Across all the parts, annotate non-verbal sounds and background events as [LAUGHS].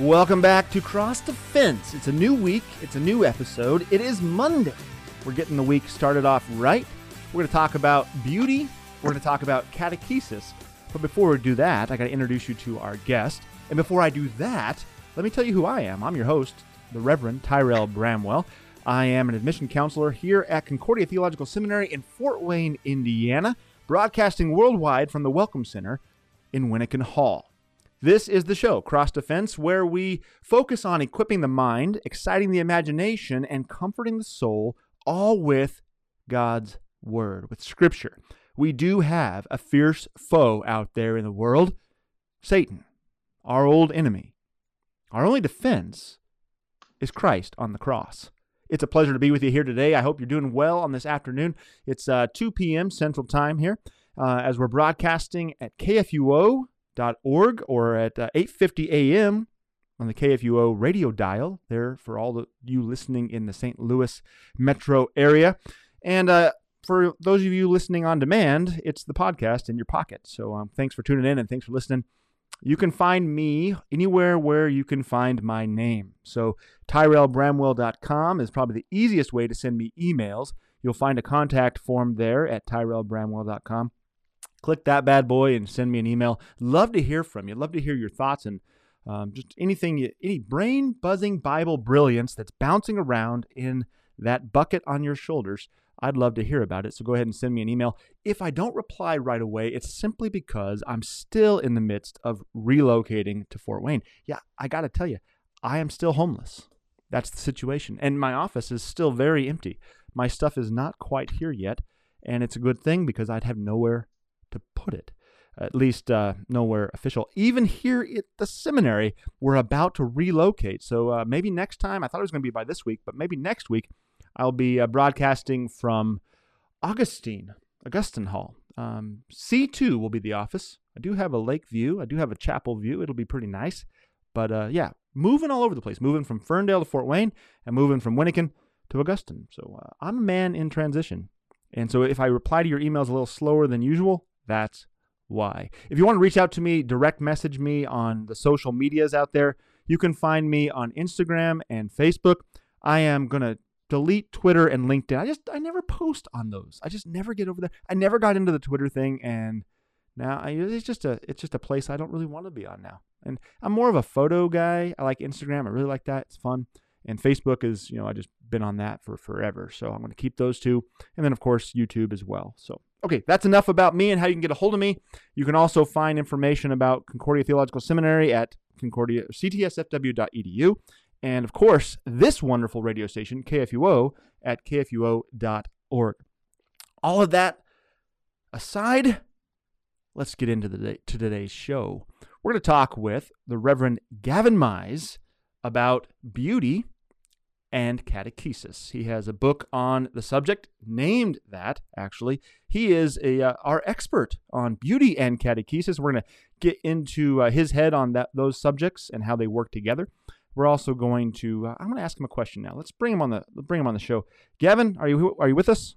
Welcome back to Cross Defense. It's a new week, it's a new episode. It is Monday. We're getting the week started off right. We're going to talk about beauty, we're going to talk about catechesis. But before we do that, I got to introduce you to our guest. And before I do that, let me tell you who I am. I'm your host, the Reverend Tyrel Bramwell. I am an admission counselor here at Concordia Theological Seminary in Fort Wayne, Indiana, broadcasting worldwide from the Welcome Center in Wyneken Hall. This is the show, Cross Defense, where we focus on equipping the mind, exciting the imagination, and comforting the soul, all with God's Word, with Scripture. We do have a fierce foe out there in the world Satan, our old enemy. Our only defense is Christ on the cross. It's a pleasure to be with you here today. I hope you're doing well on this afternoon. It's uh, 2 p.m. Central Time here uh, as we're broadcasting at KFUO org or at uh, 8:50 a.m. on the KFUO radio dial there for all of you listening in the St. Louis metro area. And uh, for those of you listening on demand, it's the podcast in your pocket. So um, thanks for tuning in and thanks for listening. You can find me anywhere where you can find my name. So TyrelBramwell.com is probably the easiest way to send me emails. You'll find a contact form there at TyrelBramwell.com click that bad boy and send me an email. Love to hear from you. Love to hear your thoughts and um, just anything, you, any brain buzzing Bible brilliance that's bouncing around in that bucket on your shoulders. I'd love to hear about it. So go ahead and send me an email. If I don't reply right away, it's simply because I'm still in the midst of relocating to Fort Wayne. Yeah, I got to tell you, I am still homeless. That's the situation. And my office is still very empty. My stuff is not quite here yet. And it's a good thing because I'd have nowhere to put it. At least uh, nowhere official. Even here at the seminary, we're about to relocate. So uh, maybe next time, I thought it was going to be by this week, but maybe next week, I'll be uh, broadcasting from Augustine, Augustine Hall. Um, C2 will be the office. I do have a lake view. I do have a chapel view. It'll be pretty nice. But uh, yeah, moving all over the place, moving from Ferndale to Fort Wayne and moving from Wyneken to Augustine. So uh, I'm a man in transition. And so if I reply to your emails a little slower than usual, that's why. If you want to reach out to me, direct message me on the social medias out there. You can find me on Instagram and Facebook. I am going to delete Twitter and LinkedIn. I just I never post on those. I just never get over there. I never got into the Twitter thing and now I, it's just a it's just a place I don't really want to be on now. And I'm more of a photo guy. I like Instagram. I really like that. It's fun. And Facebook is, you know, I just been on that for forever. So I'm going to keep those two. And then of course YouTube as well. So Okay, that's enough about me and how you can get a hold of me. You can also find information about Concordia Theological Seminary at concordia ctsfw.edu. And of course, this wonderful radio station, KFUO, at kfuo.org. All of that aside, let's get into the day, to today's show. We're going to talk with the Reverend Gavin Mize about beauty and catechesis. He has a book on the subject named that, actually. He is a, uh, our expert on beauty and catechesis. We're going to get into uh, his head on that, those subjects and how they work together. We're also going to, uh, I'm going to ask him a question now. Let's bring him on the, bring him on the show. Gavin, are you, are you with us?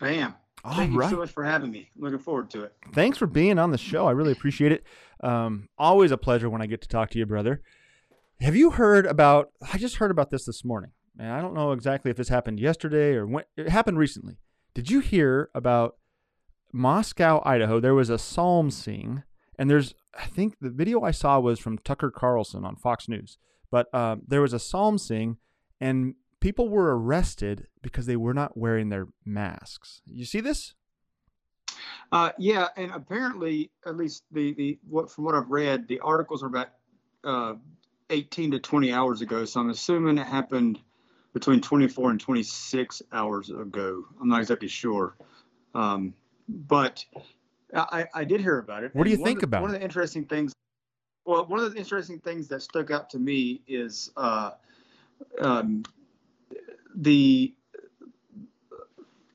I am. All Thank right. you so much for having me. Looking forward to it. Thanks for being on the show. I really appreciate it. Um, always a pleasure when I get to talk to you, brother. Have you heard about? I just heard about this this morning, and I don't know exactly if this happened yesterday or when. It happened recently. Did you hear about Moscow, Idaho? There was a psalm sing, and there's I think the video I saw was from Tucker Carlson on Fox News, but um, there was a psalm sing, and people were arrested because they were not wearing their masks. You see this? Uh, yeah, and apparently, at least the the what from what I've read, the articles are about uh, 18 to 20 hours ago, so I'm assuming it happened between 24 and 26 hours ago. I'm not exactly sure, um, but I, I, did hear about it. What do you think the, about one it? of the interesting things? Well, one of the interesting things that stuck out to me is uh, um, the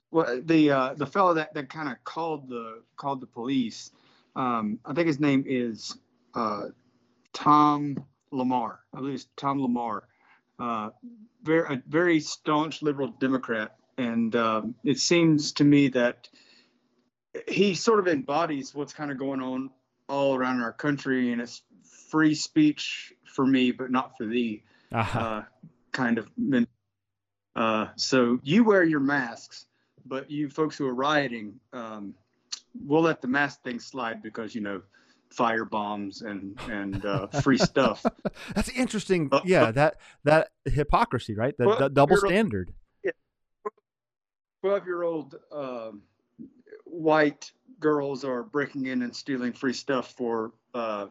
well, the uh, the fellow that, that kind of called the called the police. Um, I think his name is uh, Tom Lamar. I believe it's Tom Lamar, uh, very a very staunch liberal Democrat, and um, it seems to me that he sort of embodies what's kind of going on all around our country, and it's free speech, for me, but not for thee, uh-huh. uh, kind of. Uh, so you wear your masks, but you folks who are rioting, um, we'll let the mask thing slide because you know fire bombs and and uh, [LAUGHS] free stuff. That's interesting. Uh, yeah, that that hypocrisy, right? The, the double standard. Twelve-year-old um, white girls are breaking in and stealing free stuff for uh,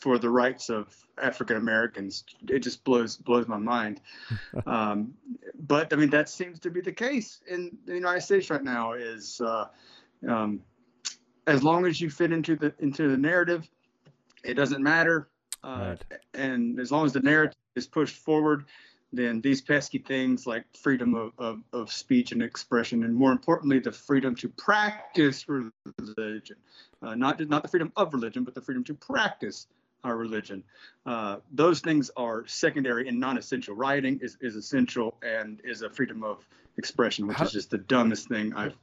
for the rights of African Americans. It just blows blows my mind. [LAUGHS] um, but I mean, that seems to be the case in the United States right now. Is uh, um, as long as you fit into the into the narrative, it doesn't matter. Uh, right. And as long as the narrative is pushed forward, then these pesky things like freedom of, of, of speech and expression, and more importantly, the freedom to practice religion, uh, not not the freedom of religion, but the freedom to practice our religion. Uh, those things are secondary and non-essential. Rioting is, is essential and is a freedom of expression, which How, is just the dumbest thing I've.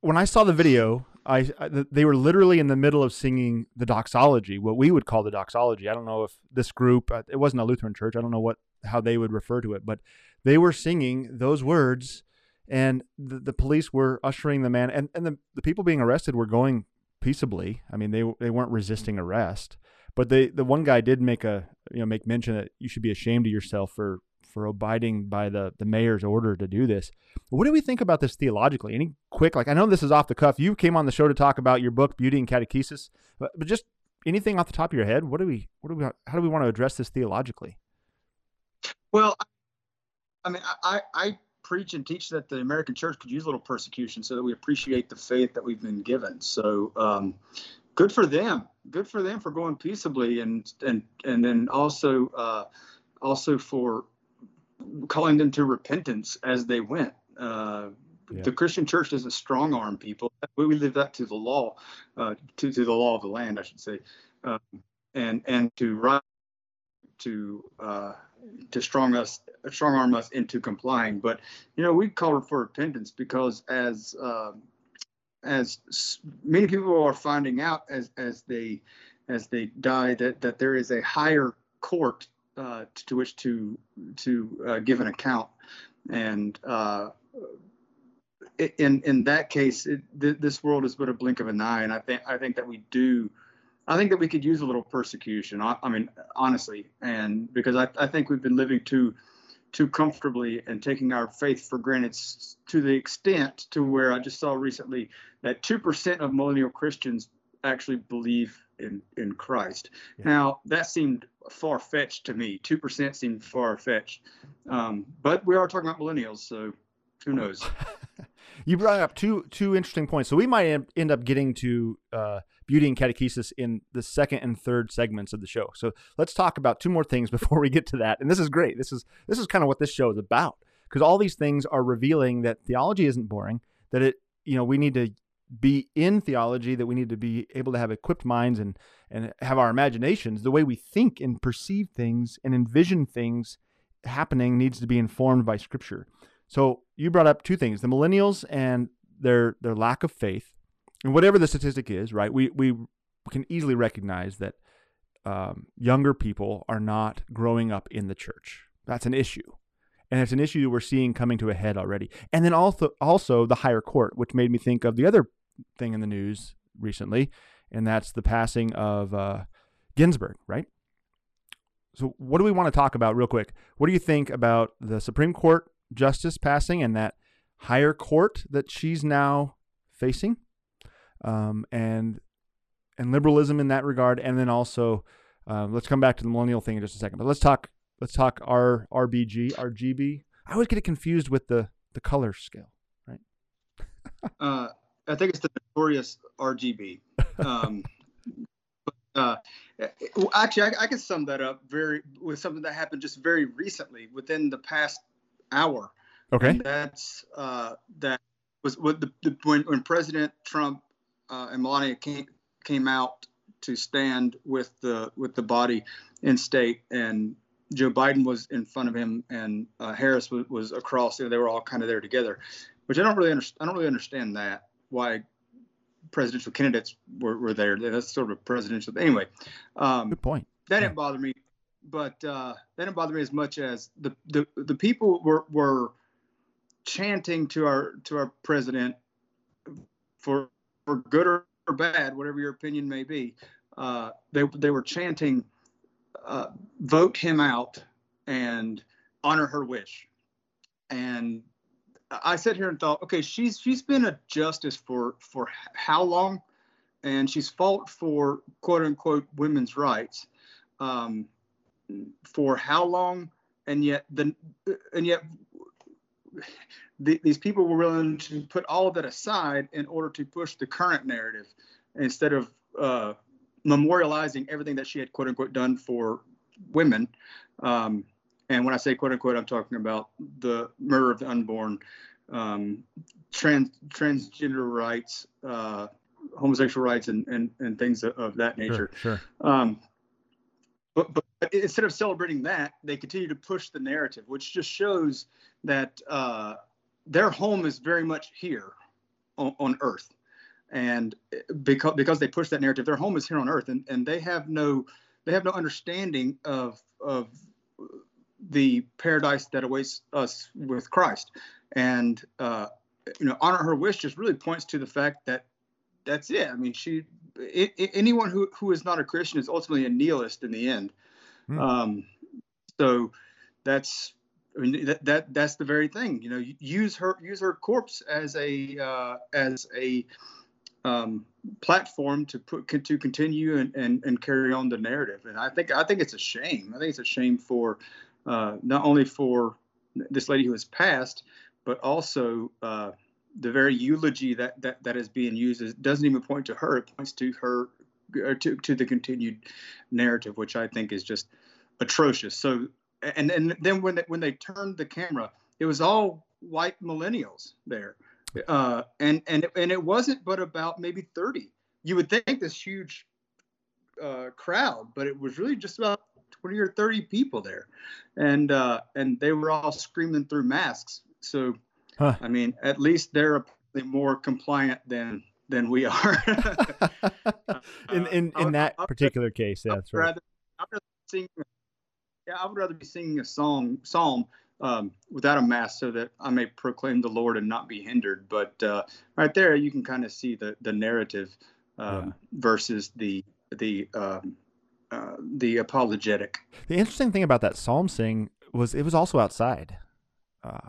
When I saw the video, I, I, they were literally in the middle of singing the doxology, what we would call the doxology. I don't know if this group, uh, it wasn't a Lutheran church. I don't know what how they would refer to it, but they were singing those words, and the, the police were ushering the man, and, and the, the people being arrested were going peaceably. I mean, they they weren't resisting arrest, but they the one guy did make a you know make mention that you should be ashamed of yourself for for abiding by the the mayor's order to do this. What do we think about this theologically? Any quick like I know this is off the cuff. You came on the show to talk about your book Beauty and Catechesis, but, but just anything off the top of your head. What do we what do we how do we want to address this theologically? Well, I mean, I I preach and teach that the American church could use a little persecution so that we appreciate the faith that we've been given. So, um, good for them. Good for them for going peaceably, and and and then also uh, also for calling them to repentance as they went. Uh, yeah. The Christian church doesn't strong arm people. We leave that to the law, uh, to to the law of the land, I should say, um, and and to right to uh, to strong us strong arm us into complying. But you know, we call for repentance because as uh, as many people are finding out as as they as they die that that there is a higher court uh, to which to to uh, give an account, and uh, in in that case, it, th- this world is but a blink of an eye, and I think I think that we do. I think that we could use a little persecution. I, I mean, honestly, and because I, I think we've been living too too comfortably and taking our faith for granted to the extent to where I just saw recently that 2% of millennial Christians actually believe in, in Christ. Yeah. Now, that seemed far fetched to me. 2% seemed far fetched. Um, but we are talking about millennials, so who knows? [LAUGHS] you brought up two two interesting points. So we might end up getting to uh, beauty and catechesis in the second and third segments of the show. So let's talk about two more things [LAUGHS] before we get to that. And this is great. This is this is kind of what this show is about because all these things are revealing that theology isn't boring. That it you know we need to be in theology that we need to be able to have equipped minds and and have our imaginations. The way we think and perceive things and envision things happening needs to be informed by scripture. So you brought up two things the millennials and their their lack of faith. And whatever the statistic is right we we can easily recognize that um, younger people are not growing up in the church. That's an issue and it's an issue we're seeing coming to a head already. And then also also the higher court, which made me think of the other thing in the news recently, and that's the passing of uh, Ginsburg, right? So, what do we want to talk about real quick? What do you think about the Supreme Court justice passing and that higher court that she's now facing, um, and and liberalism in that regard, and then also uh, let's come back to the millennial thing in just a second. But let's talk let's talk R RBG RGB. I always get it confused with the the color scale, right? [LAUGHS] uh, I think it's the notorious RGB. [LAUGHS] Um, but, uh, actually, I, I, can sum that up very with something that happened just very recently, within the past hour. Okay. And that's uh, that was what the, the when, when President Trump uh, and Melania came came out to stand with the with the body in state and Joe Biden was in front of him and uh, Harris was, was across. They were all kind of there together, which I don't really understand. I don't really understand that why presidential candidates were, were there. That's sort of presidential. Anyway, um, good point. That yeah. didn't bother me. but uh, that didn't bother me as much as the the, the people were were chanting to our to our president for for good or, or bad, whatever your opinion may be. Uh, they they were chanting, uh, "Vote him out and honor her wish." And I sat here and thought, okay, she's she's been a justice for for how long, and she's fought for quote unquote women's rights um, for how long, and yet the and yet the, these people were willing to put all of that aside in order to push the current narrative instead of uh, memorializing everything that she had quote unquote done for women. Um, and when I say quote unquote, I'm talking about the murder of the unborn, um, trans transgender rights, uh, homosexual rights, and, and and things of, of that nature. Sure. sure. Um, but, but instead of celebrating that, they continue to push the narrative, which just shows that uh, their home is very much here on, on, Earth, and because because they push that narrative, their home is here on Earth, and, and they have no they have no understanding of of the paradise that awaits us with Christ. And uh, you know, honor her wish just really points to the fact that that's it. I mean, she it, it, anyone who who is not a Christian is ultimately a nihilist in the end. Hmm. Um, so that's I mean that, that that's the very thing. You know, use her use her corpse as a uh, as a um, platform to put to continue and, and, and carry on the narrative. And I think I think it's a shame. I think it's a shame for uh, not only for this lady who has passed, but also uh, the very eulogy that, that that is being used is, doesn't even point to her. It points to her uh, to to the continued narrative, which I think is just atrocious. So and and then when they, when they turned the camera, it was all white millennials there, uh, and and and it wasn't but about maybe thirty. You would think this huge uh, crowd, but it was really just about 20 or 30 people there and uh, and they were all screaming through masks so huh. i mean at least they're more compliant than than we are [LAUGHS] in in, in that I, particular case yeah, that's right rather, I'd rather sing, yeah i would rather be singing a song psalm um, without a mask so that i may proclaim the lord and not be hindered but uh, right there you can kind of see the the narrative um, yeah. versus the the um, uh, the apologetic. The interesting thing about that psalm sing was it was also outside. Uh,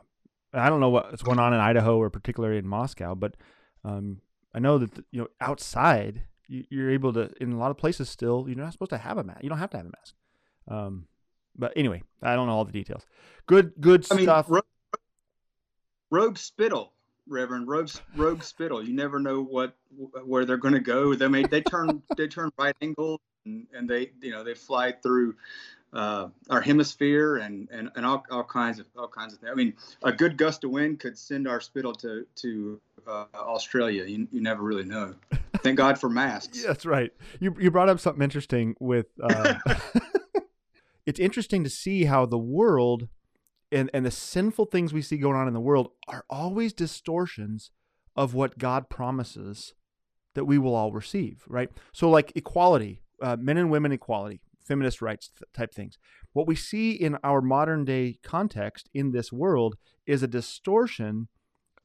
I don't know what's going on in Idaho or particularly in Moscow, but um, I know that you know outside you, are able to in a lot of places still you're not supposed to have a mask. You don't have to have a mask. But anyway, I don't know all the details. Good, good I stuff. Mean, Rogue Spittle, Reverend Rogue, Rogue Spittle. You never know what where they're going to go. They may they turn [LAUGHS] they turn right angle and, and they you know they fly through uh, our hemisphere and, and, and all, all kinds of all kinds of things. I mean, a good gust of wind could send our spittle to to uh, Australia. You, you never really know. Thank God for masks. [LAUGHS] yeah, that's right. You you brought up something interesting with. Uh, [LAUGHS] it's interesting to see how the world and and the sinful things we see going on in the world are always distortions of what God promises that we will all receive. Right. So like equality uh, men and women equality, feminist rights th- type things. What we see in our modern day context in this world is a distortion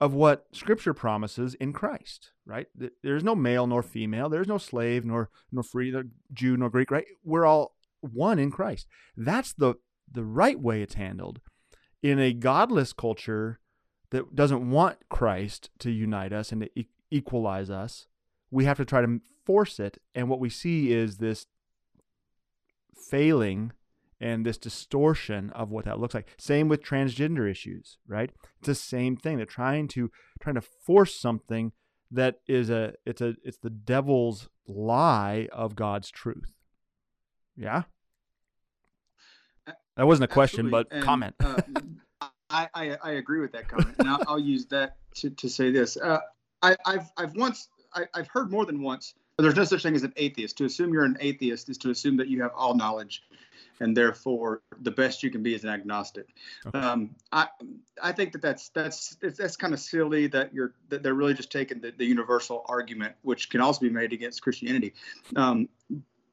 of what Scripture promises in Christ. Right? There's no male nor female. There's no slave nor nor free, nor Jew nor Greek. Right? We're all one in Christ. That's the the right way it's handled. In a godless culture that doesn't want Christ to unite us and to e- equalize us, we have to try to force it. And what we see is this failing and this distortion of what that looks like. Same with transgender issues, right? It's the same thing. They're trying to trying to force something that is a it's a it's the devil's lie of God's truth. Yeah. That wasn't a question, Absolutely. but and, comment. uh, [LAUGHS] I, I, I agree with that comment, and I'll, I'll use that to, to say this. Uh, I, I've I've once I, have heard more than once. There's no such thing as an atheist. To assume you're an atheist is to assume that you have all knowledge, and therefore the best you can be is an agnostic. Okay. Um, I I think that that's that's that's kind of silly that you're that they're really just taking the, the universal argument, which can also be made against Christianity. Um,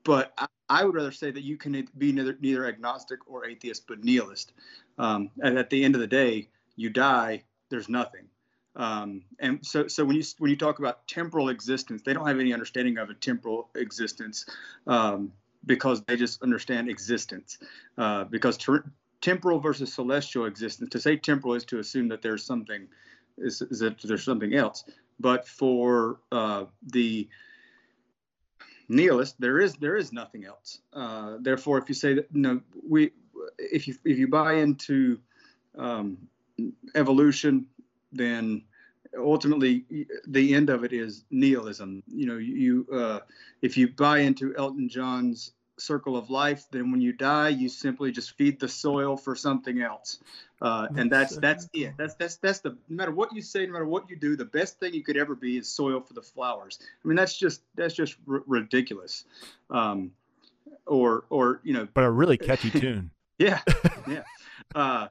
but I, would rather say that you can be neither, neither agnostic or atheist, but nihilist. Um, and at the end of the day, you die, there's nothing. Um, and so, so when you when you talk about temporal existence, they don't have any understanding of a temporal existence um, because they just understand existence. Uh, because ter- temporal versus celestial existence, to say temporal is to assume that there's something, is, is that there's something else. But for uh, the nihilist, there is there is nothing else. Uh, therefore, if you say that you know we, if you if you buy into um, evolution, then ultimately the end of it is nihilism. You know, you uh, if you buy into Elton John's circle of life, then when you die, you simply just feed the soil for something else, uh, and that's that's it. That's that's that's the no matter what you say, no matter what you do, the best thing you could ever be is soil for the flowers. I mean, that's just that's just r- ridiculous. Um, or or you know, but a really [LAUGHS] catchy tune. yeah, [LAUGHS] yeah. Uh,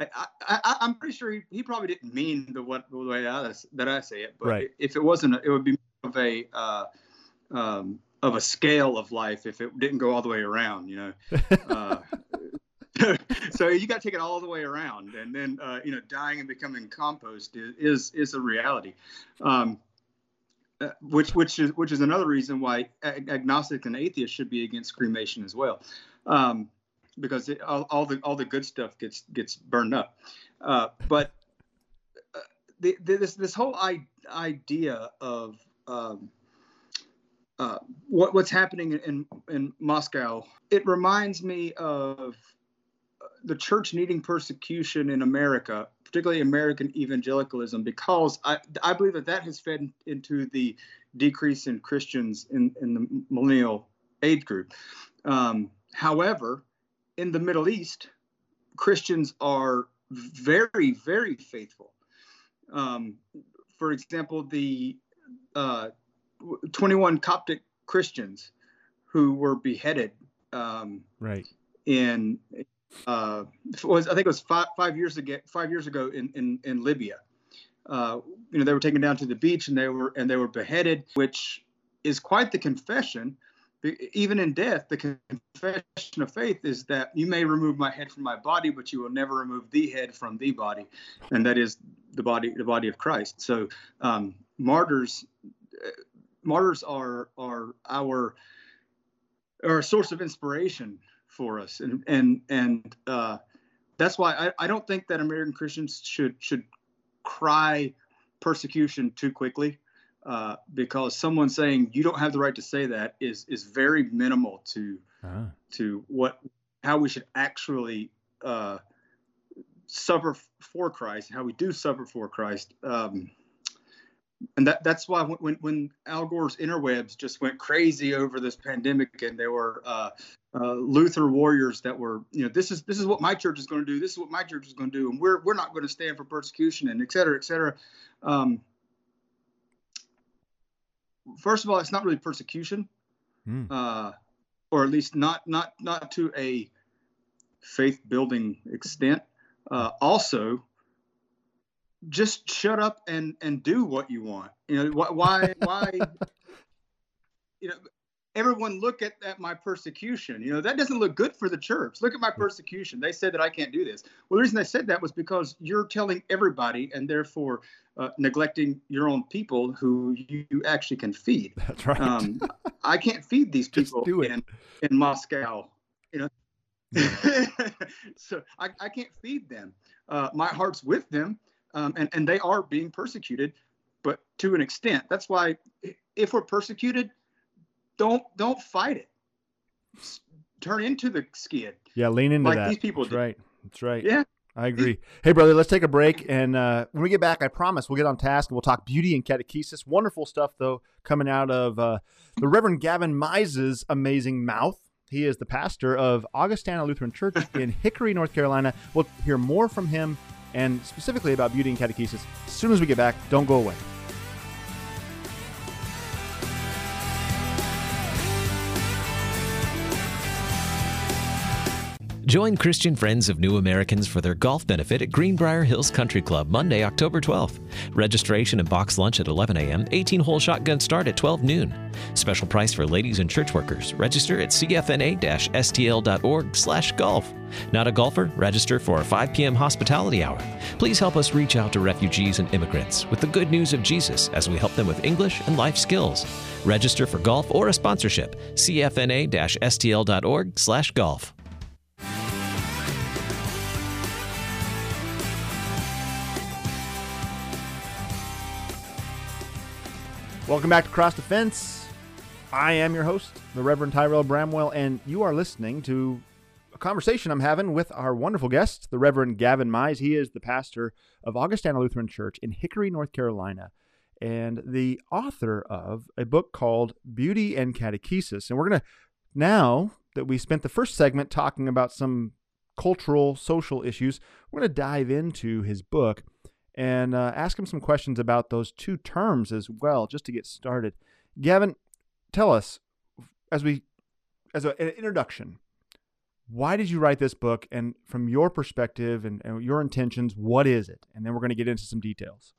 I, I, am pretty sure he, he probably didn't mean the what the way I, that I say it, but right. if it wasn't, it would be of a uh, um, of a scale of life if it didn't go all the way around, you know. [LAUGHS] uh, [LAUGHS] so you got to take it all the way around, and then uh, you know, dying and becoming compost is is, is a reality. Um, uh, which which is which is another reason why ag- agnostic and atheists should be against cremation as well. Um, because it, all, all, the all the good stuff gets gets burned up. Uh, but uh, the, the, this this whole I- idea of um, uh, what what's happening in in Moscow, it reminds me of uh, the church needing persecution in America, particularly American evangelicalism, because I, I believe that that has fed into the decrease in Christians in, in the millennial age group. Um, however, in the Middle East, Christians are very, very faithful. Um, for example, the uh, 21 Coptic Christians who were beheaded. Um, right. In uh, was I think it was five, five years ago. Five years ago in in, in Libya. Uh, you know, they were taken down to the beach and they were and they were beheaded, which is quite the confession even in death, the confession of faith is that you may remove my head from my body, but you will never remove the head from the body, and that is the body, the body of Christ. So um, martyrs, martyrs are are our are a source of inspiration for us, and and and uh, that's why I, I don't think that American Christians should should cry persecution too quickly uh, because someone saying you don't have the right to say that is is very minimal to uh-huh. to what how we should actually uh, suffer for Christ, how we do suffer for Christ. Um, and that, that's why when, when Al Gore's interwebs just went crazy over this pandemic, and there were uh, uh, Luther warriors that were, you know, this is this is what my church is going to do, this is what my church is going to do, and we're we're not going to stand for persecution, and et cetera, et cetera. Um, first of all, it's not really persecution, mm. uh, or at least not not not to a faith building extent. Uh, also, just shut up and and do what you want. You know why why [LAUGHS] you know everyone look at, at my persecution. You know, that doesn't look good for the church. Look at my persecution. They said that I can't do this. Well, the reason they said that was because you're telling everybody and therefore uh, neglecting your own people who you, actually can feed. [LAUGHS] That's right. Um, I can't feed these people in, in Moscow, you know. [LAUGHS] so I, I can't feed them. Uh, my heart's with them, um, and, and they are being persecuted, but to an extent. That's why if we're persecuted, don't don't fight it. Turn into the skid. Yeah, lean into like that. these people. That's do. right. That's right. Yeah. I agree. Hey, brother, let's take a break. And uh, when we get back, I promise we'll get on task and we'll talk beauty and catechesis. Wonderful stuff, though, coming out of uh, the Reverend Gavin Mize's amazing mouth. He is the pastor of Augustana Lutheran Church [LAUGHS] in Hickory, North Carolina. We'll hear more from him and specifically about beauty and catechesis as soon as we get back. Don't go away. Join Christian Friends of New Americans for their golf benefit at Greenbrier Hills Country Club Monday, October 12th. Registration and box lunch at 11 a.m., 18 hole shotgun start at 12 noon. Special price for ladies and church workers. Register at cfna-stl.org slash golf. Not a golfer? Register for our 5 p.m. hospitality hour. Please help us reach out to refugees and immigrants with the good news of Jesus as we help them with English and life skills. Register for golf or a sponsorship. cfna-stl.org Welcome back to Cross Defense. I am your host, the Reverend Tyrel Bramwell, and you are listening to a conversation I'm having with our wonderful guest, the Reverend Gavin Mize. He is the pastor of Augustana Lutheran Church in Hickory, North Carolina, and the author of a book called Beauty and Catechesis. And we're going to, now that we spent the first segment talking about some cultural, social issues, we're going to dive into his book and uh, ask him some questions about those two terms as well, just to get started. Gavin, tell us as we as a, an introduction, why did you write this book, and from your perspective and, and your intentions, what is it? And then we're going to get into some details.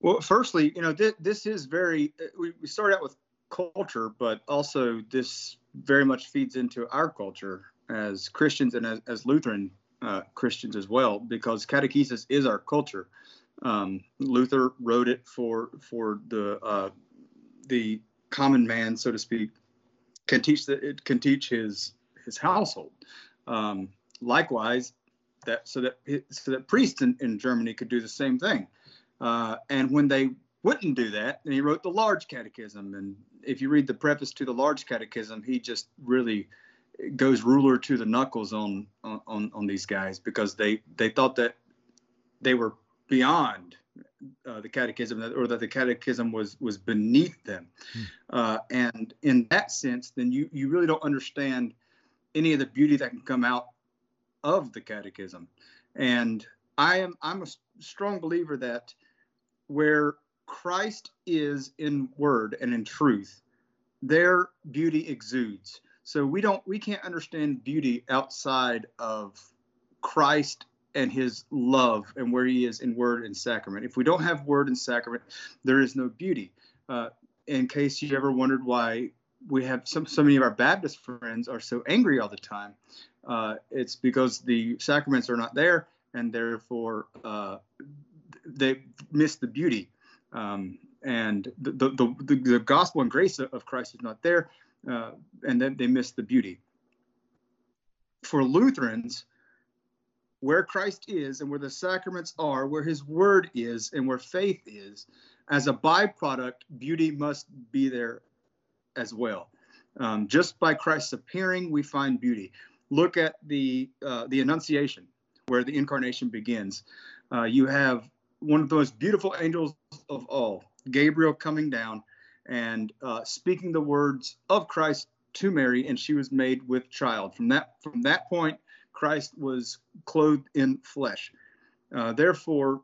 Well, firstly, you know, th- this is very. Uh, we, we start out with culture, but also this very much feeds into our culture as Christians and as, as Lutheran uh, Christians as well, because catechesis is our culture. Um, Luther wrote it for for the uh, the common man, so to speak, can teach that it can teach his his household. Um, likewise, that so that so that priests in, in Germany could do the same thing. Uh, and when they wouldn't do that, and he wrote the large catechism. And if you read the preface to the large catechism, he just really goes ruler to the knuckles on on on these guys because they they thought that they were beyond uh, the catechism or that the catechism was was beneath them. Hmm. uh, and in that sense then you you really don't understand any of the beauty that can come out of the catechism. And i am i'm a strong believer that where christ is in word and in truth their beauty exudes so we don't we can't understand beauty outside of Christ and his love and where he is in word and sacrament. If we don't have word and sacrament, there is no beauty. Uh, in case you ever wondered why we have some so many of our Baptist friends are so angry all the time, uh, it's because the sacraments are not there and therefore uh, they miss the beauty. Um, and the, the, the, the, gospel and grace of Christ is not there uh, and then they miss the beauty. For Lutherans, where Christ is and where the sacraments are, where his word is and where faith is, as a byproduct, beauty must be there as well. Um, just by Christ's appearing, we find beauty. Look at the uh, the Annunciation, where the incarnation begins. Uh, you have one of the most beautiful angels of all, Gabriel, coming down and uh, speaking the words of Christ to Mary, and she was made with child. From that from that point, Christ was clothed in flesh. Uh, therefore,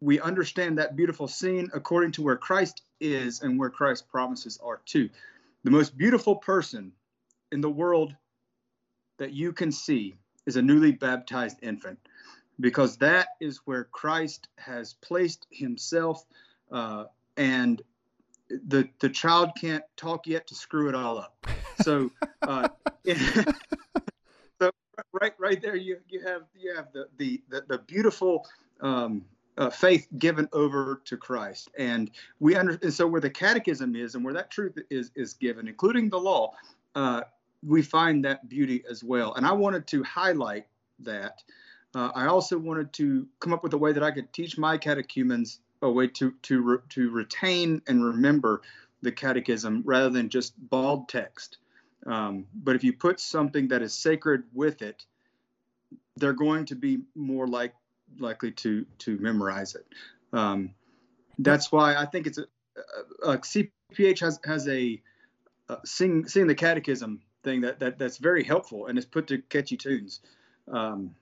we understand that beautiful scene according to where Christ is and where Christ's promises are too. The most beautiful person in the world that you can see is a newly baptized infant, because that is where Christ has placed himself uh, and the the child can't talk yet to screw it all up. So, uh, [LAUGHS] so right right there you you have you have the the the, the beautiful um, uh, faith given over to Christ, and we under and so where the catechism is and where that truth is is given, including the law, uh, we find that beauty as well. And I wanted to highlight that. Uh, I also wanted to come up with a way that I could teach my catechumens a way to to re, to retain and remember the catechism rather than just bald text. Um, but if you put something that is sacred with it, they're going to be more like likely to to memorize it. Um, that's why I think it's a, a, a CPH has has a, a sing sing the catechism thing that, that that's very helpful and it's put to catchy tunes. Um,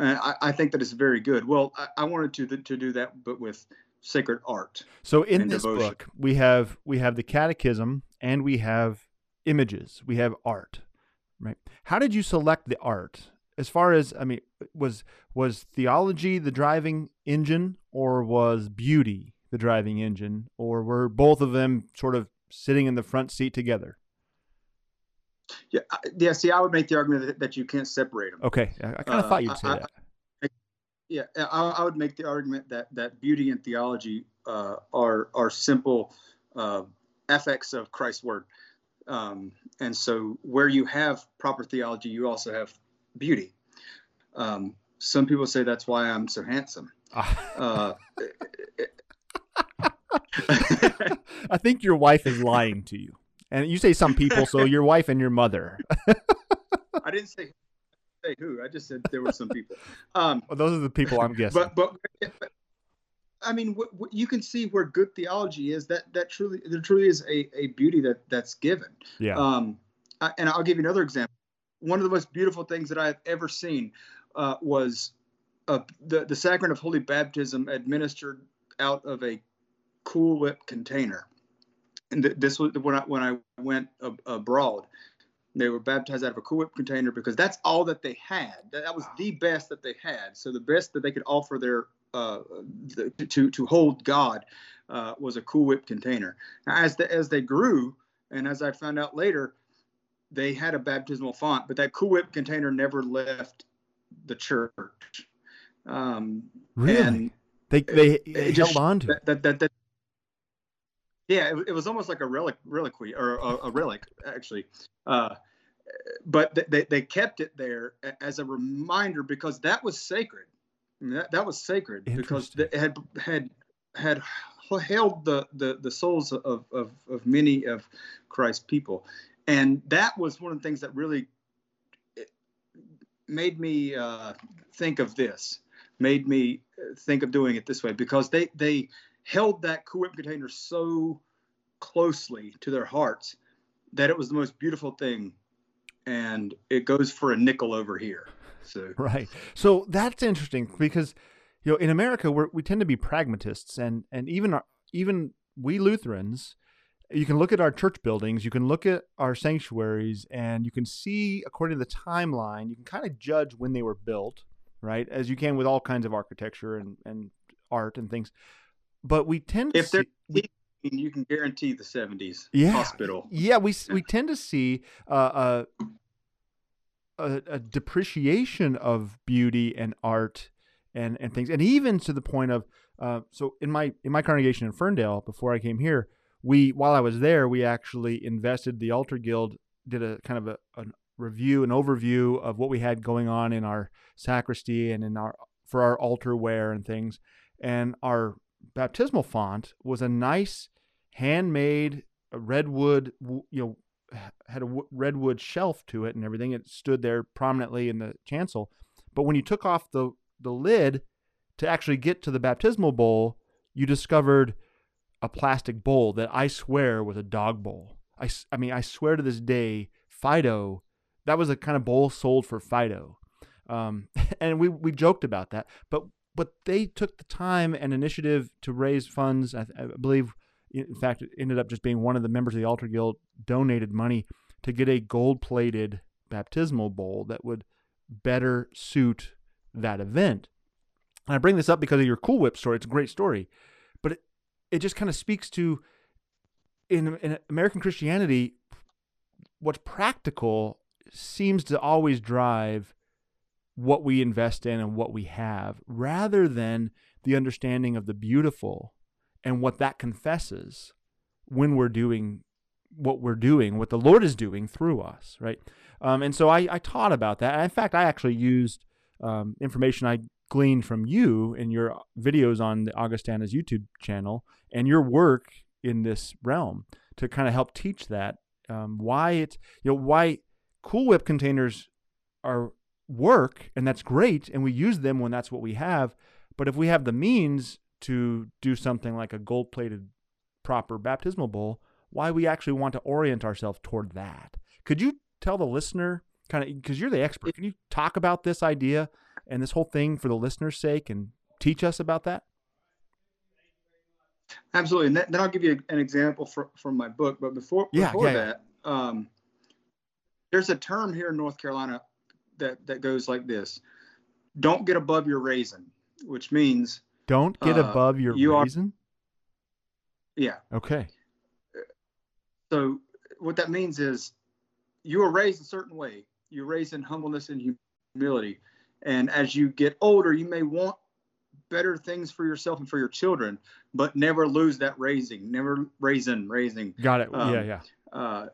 I, I, think that is very good. Well, I, I wanted to to do that, but with sacred art. So in this devotion. book, we have we have the catechism and we have images, we have art. Right. How did you select the art? As far as I mean, was was theology the driving engine, or was beauty the driving engine, or were both of them sort of sitting in the front seat together? Yeah, yeah. See, I would make the argument that, that you can't separate them. Okay, I, I kind of uh, thought you'd say I, that. I, yeah, I, I, would make the argument that that beauty and theology uh, are are simple uh, effects of Christ's word. Um, and so, where you have proper theology, you also have beauty. Um, some people say that's why I'm so handsome. [LAUGHS] uh, I think your wife is lying to you. And you say some people, so your wife and your mother. [LAUGHS] I didn't say say who. I just said there were some people. Um, well, those are the people I'm guessing. But but, but I mean, what, what, you can see where good theology is. That that truly there truly is a, a beauty that that's given. Yeah. Um, I, and I'll give you another example. One of the most beautiful things that I have ever seen uh, was uh, the the sacrament of holy baptism administered out of a Cool Whip container. And th- this was when I when I went ab- abroad. They were baptized out of a Cool Whip container because that's all that they had. That, that was the best that they had. So the best that they could offer their uh, the, to to hold God uh, was a Cool Whip container. Now, as the, as they grew, and as I found out later, they had a baptismal font, but that Cool Whip container never left the church. Um, really? they they it, it held on to that, that, that, that yeah, it, it, was almost like a relic, reliquary or a, a relic actually. Uh, but they, they kept it there as a reminder because that was sacred. That, that was sacred because it had had had held the, the, the souls of, of, of many of Christ's people. And that was one of the things that really made me uh, think of this, made me think of doing it this way because they, they held that Cool Whip container so closely to their hearts that it was the most beautiful thing. And it goes for a nickel over here. So right. So that's interesting because you know in America we we tend to be pragmatists and and even our, even we Lutherans you can look at our church buildings, you can look at our sanctuaries, and you can see, according to the timeline, you can kind of judge when they were built, right? As you can with all kinds of architecture and, and art and things. But we tend to if see, you can guarantee the 70s yeah, hospital. Yeah, we we tend to see uh, a, a, a depreciation of beauty and art and and things, and even to the point of uh, so in my in my congregation in Ferndale before I came here, we while I was there, we actually invested the Altar Guild did a kind of a, a review, an overview of what we had going on in our sacristy and in our for our altar wear and things, and our baptismal font was a nice handmade redwood, you know, [SIGHS] had a redwood shelf to it and everything. It stood there prominently in the chancel. But when you took off the, the lid to actually get to the baptismal bowl, you discovered a plastic bowl that I swear was a dog bowl. I, I mean, I swear to this day, Fido, that was a kind of bowl sold for Fido. Um, [LAUGHS] and we, we joked about that. But but they took the time and initiative to raise funds. I, I believe, in fact, it ended up just being one of the members of the Altar Guild donated money to get a gold plated baptismal bowl that would better suit that event. And I bring this up because of your Cool Whip story. It's a great story, but it, it just kind of speaks to in, in American Christianity, what's practical seems to always drive what we invest in and what we have rather than the understanding of the beautiful and what that confesses when we're doing what we're doing, what the Lord is doing through us, right? Um, and so I, I, taught about that. In fact, I actually used um, information I gleaned from you in your videos on the Augustana's YouTube channel and your work in this realm to kind of help teach that um, why it's you know why Cool Whip containers are work and that's great and we use them when that's what we have but if we have the means to do something like a gold plated proper baptismal bowl why we actually want to orient ourselves toward that? Could you tell the listener kind of because you're the expert can you talk about this idea and this whole thing for the listener's sake and teach us about that? Absolutely and then i'll give you an example for, from my book but before, yeah, before yeah, that um, there's a term here in North Carolina that that goes like this: "Don't get above your raisin," which means don't get uh, above your you are- yeah. Okay. So what that means is you were raised a certain way. You're raised in humbleness and humility, and as you get older, you may want better things for yourself and for your children, but never lose that raising, never raising, raising. Got it. Um, yeah, yeah. Uh,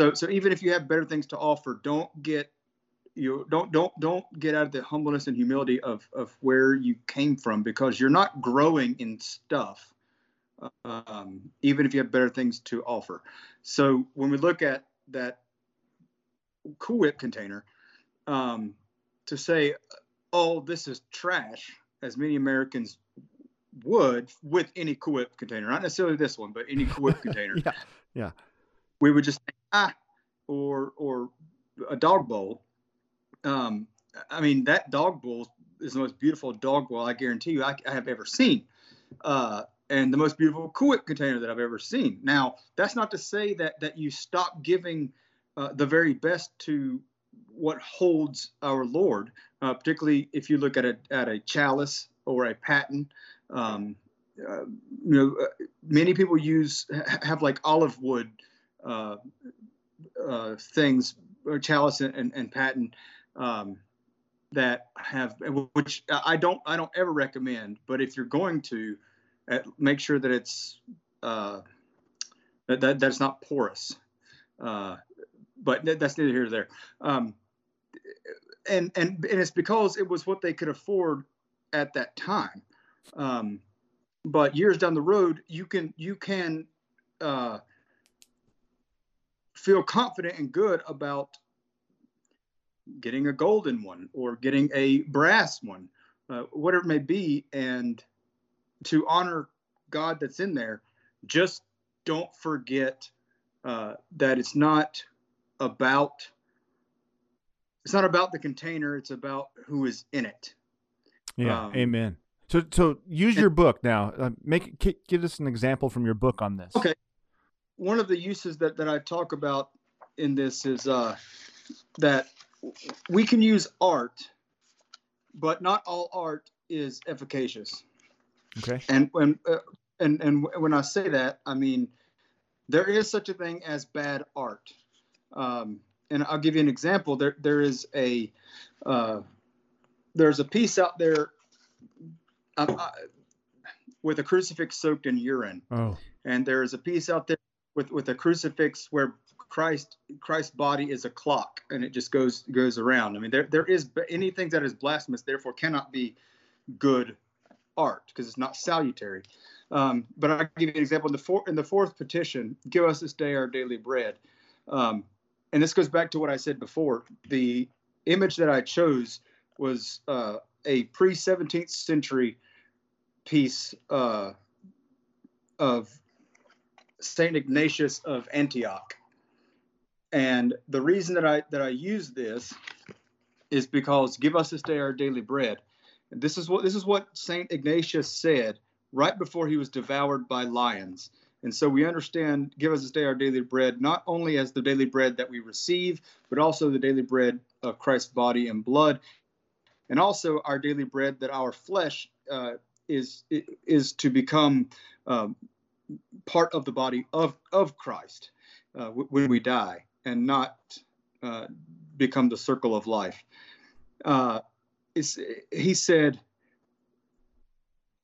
so so even if you have better things to offer, don't get you don't don't don't get out of the humbleness and humility of of where you came from because you're not growing in stuff. Um, even if you have better things to offer. So when we look at that Cool Whip container, um, to say, "Oh, this is trash," as many Americans would with any Cool Whip container, not necessarily this one, but any Cool Whip [LAUGHS] container Yeah. yeah we would just think, ah, or or a dog bowl. Um, I mean, that dog bowl is the most beautiful dog bowl I guarantee you I, I have ever seen, uh, and the most beautiful Cool container that I've ever seen. Now, that's not to say that that you stop giving uh, the very best to what holds our Lord, uh, particularly if you look at a at a chalice or a paten. Um, uh, you know, uh, many people use have like olive wood uh, uh, things, or chalice and, and, and paten um, that have, which I don't, I don't ever recommend. But if you're going to, make sure that it's uh, that, that that's not porous. Uh, but that's neither here nor there. Um, and and and it's because it was what they could afford at that time. Um, but years down the road, you can you can uh, feel confident and good about getting a golden one or getting a brass one, uh, whatever it may be, and to honor God that's in there. Just don't forget uh, that it's not about it's not about the container; it's about who is in it. Yeah. um, Amen. So so use and- your book now. Uh, make give us an example from your book on this. Okay. one of the uses that, that I talk about in this is uh, that we can use art, but not all art is efficacious. Okay. And when uh, and and when I say that, I mean there is such a thing as bad art. Um, and I'll give you an example. There there is a uh, there's a piece out there uh, uh, with a crucifix soaked in urine Oh. and there is a piece out there with with a crucifix where Christ Christ's body is a clock and it just goes goes around. I mean, there there is anything that is blasphemous, therefore cannot be good art because it's not salutary. Um, but I'll give you an example. In the, four, in the fourth petition, give us this day our daily bread. Um, and this goes back to what I said before. The image that I chose was uh, a pre 17th century piece uh, of Saint Ignatius of Antioch. And the reason that I that I use this is because give us this day our daily bread. And this is what this is what Saint Ignatius said right before he was devoured by lions. And so we understand give us this day our daily bread not only as the daily bread that we receive, but also the daily bread of Christ's body and blood, and also our daily bread that our flesh uh, is is to become um, part of the body of of Christ uh, when we die, and not uh, become the circle of life. Uh, he said,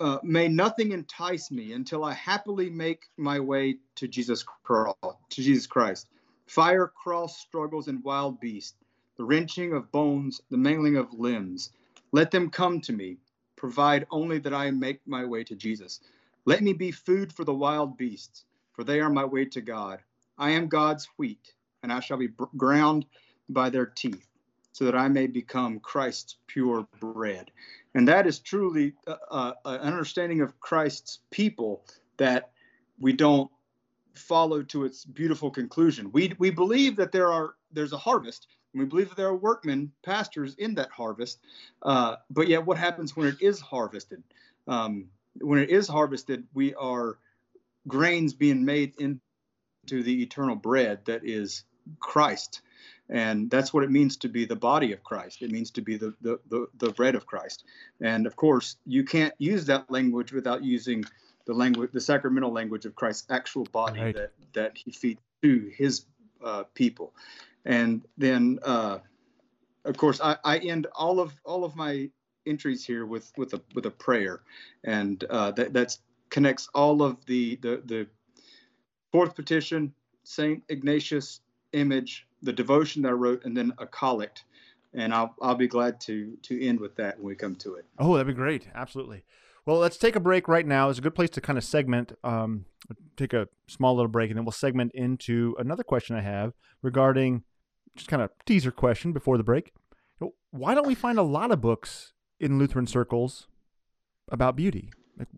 uh, "May nothing entice me until I happily make my way to Jesus Christ. To Jesus Christ, fire, cross, struggles, and wild beasts, the wrenching of bones, the mangling of limbs. Let them come to me. Provide only that I make my way to Jesus." Let me be food for the wild beasts, for they are my way to God. I am God's wheat, and I shall be ground by their teeth, so that I may become Christ's pure bread. And that is truly uh, uh, an understanding of Christ's people that we don't follow to its beautiful conclusion. We, we believe that there are there's a harvest, and we believe that there are workmen, pastors in that harvest. Uh, but yet, what happens when it is harvested? Um, when it is harvested, we are grains being made into the eternal bread that is Christ. and that's what it means to be the body of Christ. It means to be the the the, the bread of Christ. And of course, you can't use that language without using the language, the sacramental language of Christ's actual body right. that that He feeds to His uh, people. And then, uh, of course, I, I end all of all of my entries here with with a with a prayer, and uh, that that's connects all of the the the fourth petition, Saint Ignatius image, the devotion that I wrote, and then a collect. And I'll I'll be glad to to end with that when we come to it. Oh, that'd be great. Absolutely. Well, let's take a break right now. It's a good place to kind of segment, um, take a small little break, and then we'll segment into another question I have regarding just kind of teaser question before the break. Why don't we find a lot of books in Lutheran circles about beauty? Like,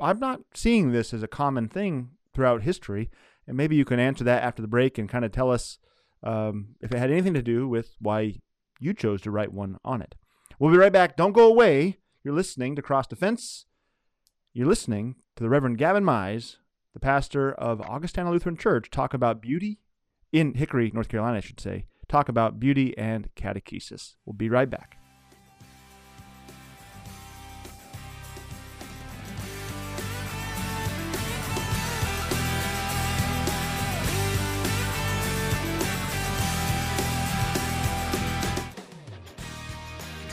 I'm not seeing this as a common thing throughout history, and maybe you can answer that after the break and kind of tell us um, if it had anything to do with why you chose to write one on it. We'll be right back. Don't go away. You're listening to Cross Defense. You're listening to the Reverend Gaven Mize, the pastor of Augustana Lutheran Church, talk about beauty in Hickory, North Carolina, I should say. Talk about beauty and catechesis. We'll be right back.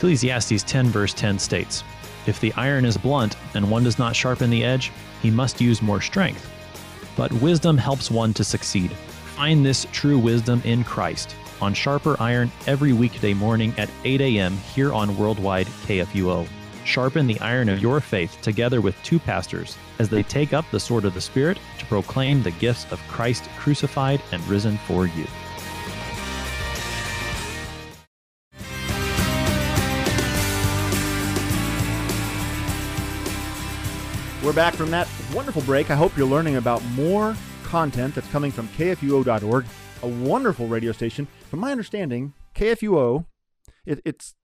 Ecclesiastes 10, verse 10 states If the iron is blunt and one does not sharpen the edge, he must use more strength. But wisdom helps one to succeed. Find this true wisdom in Christ on Sharper Iron every weekday morning at 8 a.m. here on Worldwide KFUO. Sharpen the iron of your faith together with two pastors as they take up the sword of the Spirit to proclaim the gifts of Christ crucified and risen for you. We're back from that wonderful break. I hope you're learning about more content that's coming from KFUO.org, a wonderful radio station. From my understanding, KFUO, it, it's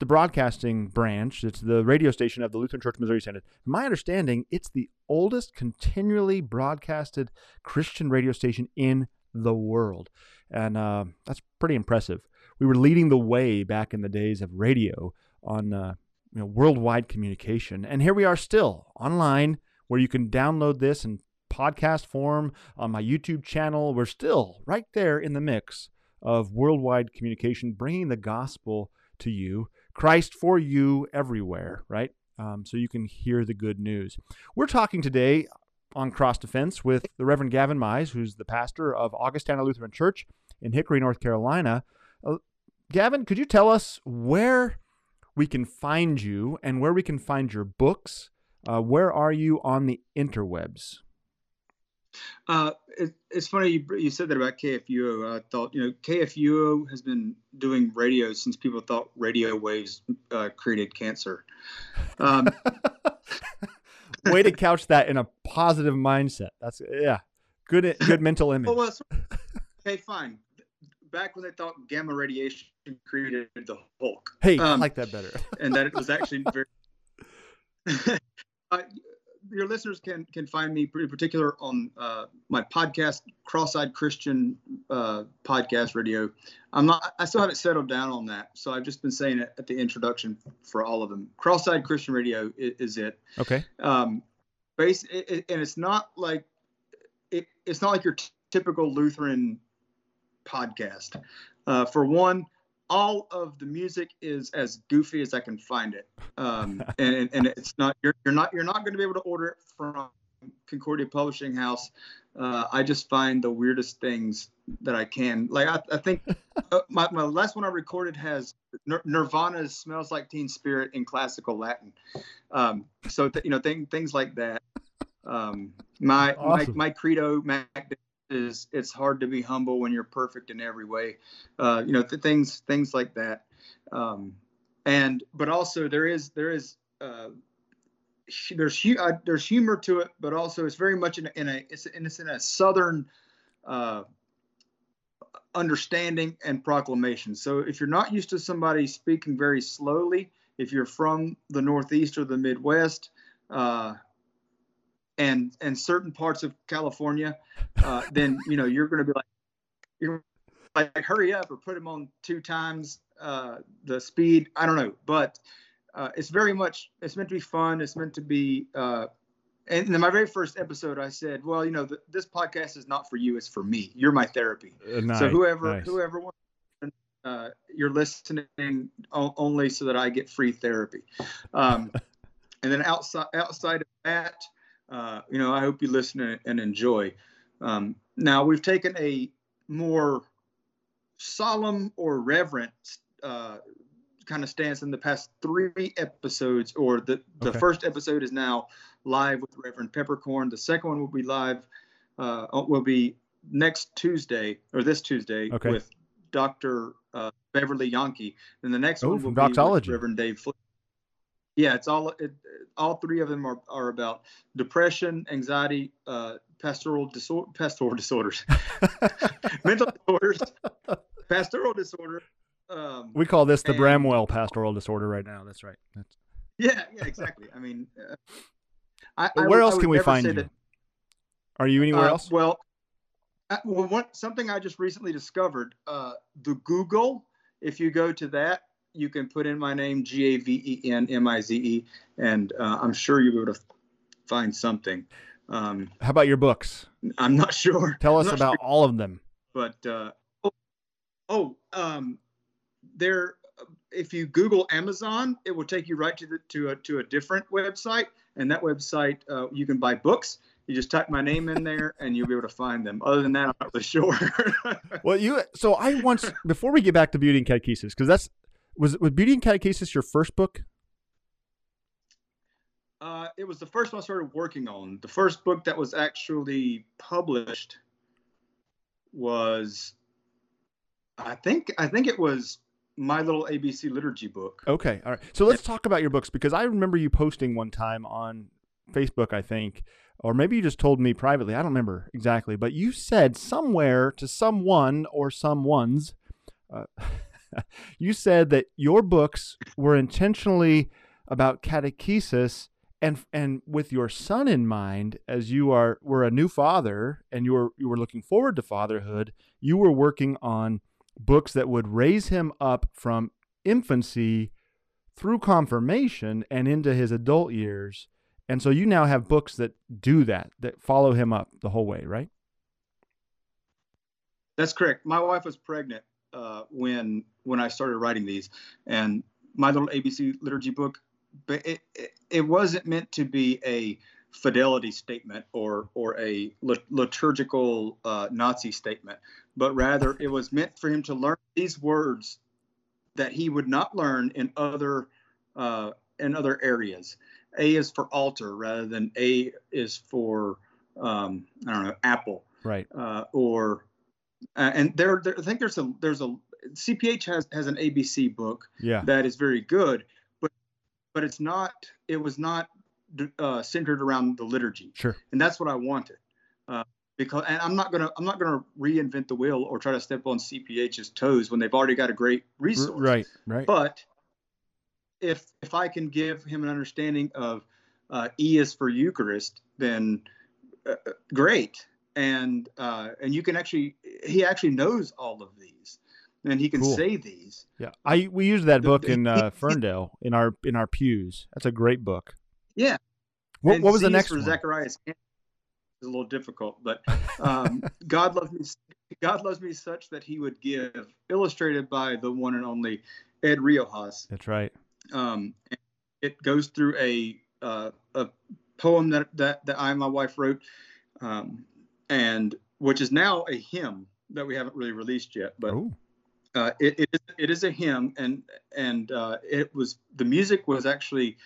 the broadcasting branch, it's the radio station of the Lutheran Church Missouri Synod. From my understanding, it's the oldest continually broadcasted Christian radio station in the world. And uh, that's pretty impressive. We were leading the way back in the days of radio on uh, you know, worldwide communication. And here we are still online where you can download this in podcast form on my YouTube channel. We're still right there in the mix of worldwide communication, bringing the gospel to you, Christ for you everywhere, right? Um, so you can hear the good news. We're talking today on Cross Defense with the Reverend Gaven Mize, who's the pastor of Augustana Lutheran Church in Hickory, North Carolina. Uh, Gaven, could you tell us where we can find you and where we can find your books. Uh, where are you on the interwebs? Uh, it, it's funny you, you said that about KFUO. I thought, you know, KFUO has been doing radio since people thought radio waves uh, created cancer. Um, [LAUGHS] Way to couch that in a positive mindset. That's yeah, good good mental [LAUGHS] image. Well, okay, fine back when they thought gamma radiation created the Hulk. Hey, um, I like that better. [LAUGHS] and that it was actually very. [LAUGHS] uh, your listeners can can find me in particular on uh, my podcast, Cross-eyed Christian uh, podcast radio. I'm not. I still haven't settled down on that, so I've just been saying it at the introduction for all of them. Cross-eyed Christian Radio is, is it. Okay. Um, base it, it, and it's not like it, it's not like your t- typical Lutheran podcast. Uh, for one, all of the music is as goofy as I can find it, um, [LAUGHS] and, and it's not you're, you're not you're not going to be able to order it from Concordia Publishing House. Uh, I just find the weirdest things that I can. Like I, I think [LAUGHS] uh, my, my last one I recorded has Nir- Nirvana's "Smells Like Teen Spirit" in classical Latin. Um, so th- you know th- things like that. Um, my, awesome. my my credo, Mac is it's hard to be humble when you're perfect in every way. Uh, you know, th- things things like that. Um, and but also there is there is uh, there's uh, there's humor to it, but also it's very much in a, in a it's, in, it's in a southern uh, understanding and proclamation. So if you're not used to somebody speaking very slowly, if you're from the Northeast or the Midwest, uh, and and certain parts of California, uh, then you know you're going to be like you're like hurry up or put him on two times uh, the speed. I don't know, but uh, it's very much it's meant to be fun. It's meant to be. Uh, and in my very first episode, I said, "Well, you know, th- this podcast is not for you; it's for me. You're my therapy. Uh, nice, so whoever nice. whoever wants, uh, you're listening only so that I get free therapy. Um, and then outside outside of that, uh, you know, I hope you listen and, enjoy. Um, now we've taken a more solemn or reverent uh, kind of stance in the past three episodes, or the, the Okay. first episode is now live with Reverend Peppercorn. The second one will be live, uh, will be next Tuesday or this Tuesday Okay. with Dr. Uh, Beverly Yahnke. And the next Oh, one from will be. Reverend Dave Fle- Yeah, it's all, it, all three of them are, are about depression, anxiety, uh, pastoral, disor- pastoral disorders, [LAUGHS] mental disorders, pastoral disorder. Um, We call this the And- Bramwell pastoral disorder right now. That's right. That's, Yeah, yeah, exactly. I mean, uh, I, I where would- else I can we find you? that- Are you anywhere uh, else? Well, uh, well, what, something I just recently discovered: uh, the Google. If you go to that, you can put in my name, G A V E N M I Z E, and uh, I'm sure you'll be able to find something. Um, How about your books? I'm not sure. Tell us about sure, all of them. but uh, oh, oh, um, there. If you Google Amazon, it will take you right to the to a to a different website, and that website uh, you can buy books. You just type my name in there, [LAUGHS] and you'll be able to find them. Other than that, I'm not really sure. Well, you. So I once before we get back to Beauty and Catechesis, because that's was was Beauty and Catechesis your first book? uh, it was the first one I started working on. The first book that was actually published was, I think, I think it was my little ABC liturgy book. Okay, all right. So let's talk about your books because I remember you posting one time on Facebook, I think, or maybe you just told me privately. I don't remember exactly, but you said somewhere to someone or someone's, uh, [LAUGHS] [LAUGHS] you said that your books were intentionally about catechesis and and with your son in mind as you are were a new father and you were you were looking forward to fatherhood you were working on books that would raise him up from infancy through confirmation and into his adult years and so you now have books that do that that follow him up the whole way right That's correct. My wife was pregnant uh, when when I started writing these, and my little ABC liturgy book, but it, it, it wasn't meant to be a fidelity statement or or a liturgical uh, Nazi statement, but rather it was meant for him to learn these words that he would not learn in other uh, in other areas. A is for altar rather than A is for um, I don't know apple. Right. Uh, or uh, and there, there I think there's a there's a CPH has has an ABC book yeah that is very good, but but it's not it was not uh, centered around the liturgy, sure and that's what I wanted. Uh, because and I'm not gonna I'm not gonna reinvent the wheel or try to step on CPH's toes when they've already got a great resource. right right But if if I can give him an understanding of uh, E is for Eucharist, then uh, great. And uh, and you can actually he actually knows all of these, and he can Cool. say these. yeah i we use that The- book in uh, [LAUGHS] ferndale in our in our pews that's a great book Yeah. what, what was the next for one Zacharias? Is a little difficult, but um, [LAUGHS] God loves me. God loves me such that He would give, illustrated by the one and only Ed Riojas. that's right um, and it goes through a uh, a poem that, that that I and my wife wrote, um, and which is now a hymn that we haven't really released yet. But oh uh, it, it, is, it is a hymn, and and uh, it was the music was actually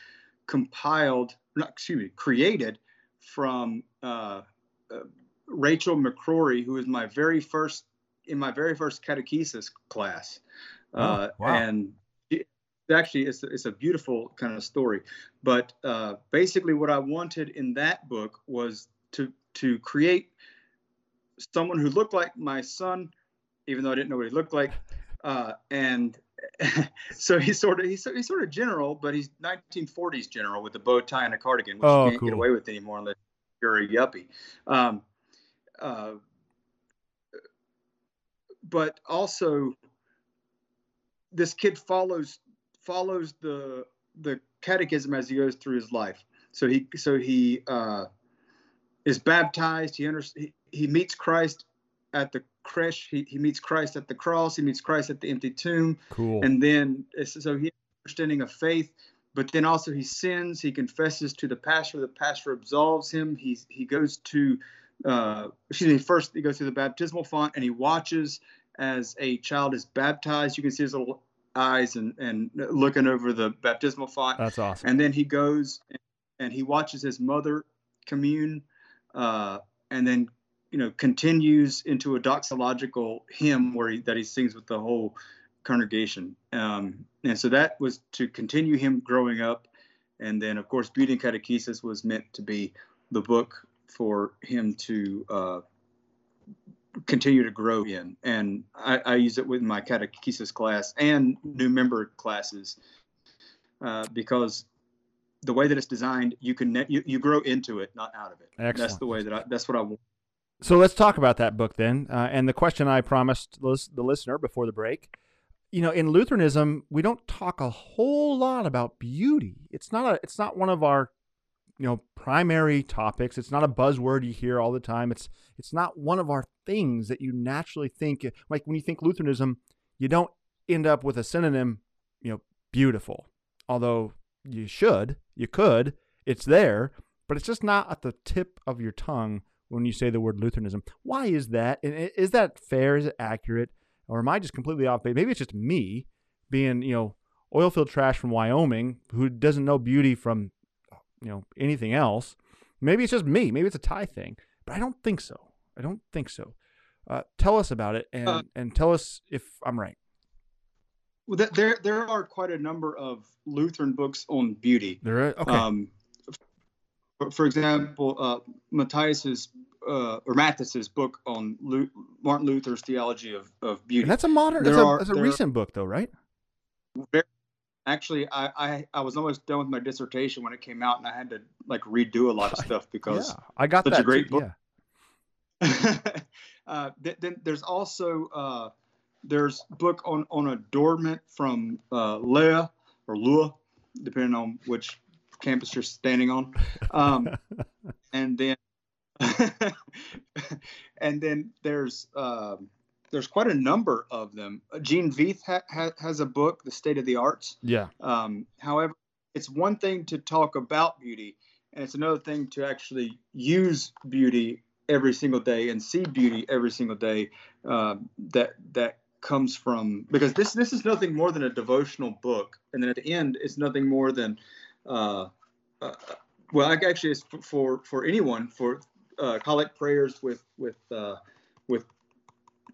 compiled, not excuse me, created from uh, uh, Rachel McCrory, who was my very first in my very first catechesis class, uh, Oh, wow. and it, actually it's a, it's a beautiful kind of story. But uh, basically, what I wanted in that book was to to create someone who looked like my son, even though I didn't know what he looked like, uh, and [LAUGHS] so he's sort of he's, he's sort of general, but he's 1940s general with a bow tie and a cardigan, which Oh, you can't cool. get away with anymore unless you're a yuppie. Um, uh, but also this kid follows follows the the catechism as he goes through his life. So he so he uh, is baptized. He, under, he he meets Christ at the creche. He, he meets Christ at the cross. He meets Christ at the empty tomb. Cool. And then so he understanding of faith, but then also he sins. He confesses to the pastor. The pastor absolves him. He he goes to uh, excuse me. First he goes to the baptismal font and he watches as a child is baptized. You can see his little eyes and and looking over the baptismal font. That's awesome. And then he goes and he watches his mother commune, uh, and then you know continues into a doxological hymn where he, that he sings with the whole congregation. Um, and so that was to continue him growing up. And then, of course, Beauty and Catechesis was meant to be the book for him to uh, continue to grow in. And I, I, use it with my catechesis class and new member classes uh, because the way that it's designed, you can you, you grow into it, not out of it. That's the way that I, that's what I want. So let's talk about that book then. Uh, and the question I promised the listener before the break. You know, in Lutheranism, we don't talk a whole lot about beauty. It's not a. It's not one of our you know primary topics it's not a buzzword you hear all the time it's it's not one of our things that you naturally think like when you think lutheranism you don't end up with a synonym you know beautiful although you should you could it's there but it's just not at the tip of your tongue when you say the word lutheranism why is that and is that fair is it accurate or am i just completely off base maybe it's just me being you know oil field trash from wyoming who doesn't know beauty from you know anything else. Maybe it's just me. Maybe it's a tie thing, but I don't think so. I don't think so. Uh, tell us about it and uh, and tell us if I'm right. Well, there there are quite a number of Lutheran books on beauty. There are okay. Um, for, example, uh, Matthias's uh, or Mattes's book on Lu- Martin Luther's theology of, of beauty. And that's a modern. That's a, are, that's a recent book, though, right? Actually I, I, I was almost done with my dissertation when it came out and i had to like redo a lot of [LAUGHS] stuff because yeah, i got such that a great too, book yeah. [LAUGHS] uh, th- then there's also uh, there's book on on adornment from uh, Leah or Lua, depending on which campus you're standing on, um, [LAUGHS] and then [LAUGHS] and then there's um, there's quite a number of them. Gene Veith ha- ha- has a book, The State of the Arts. Yeah. Um, however, it's one thing to talk about beauty, and it's another thing to actually use beauty every single day and see beauty every single day. Uh, that that comes from because this this is nothing more than a devotional book, and then at the end, it's nothing more than. Uh, uh, well, actually, it's for for anyone for uh, collect prayers with with uh, with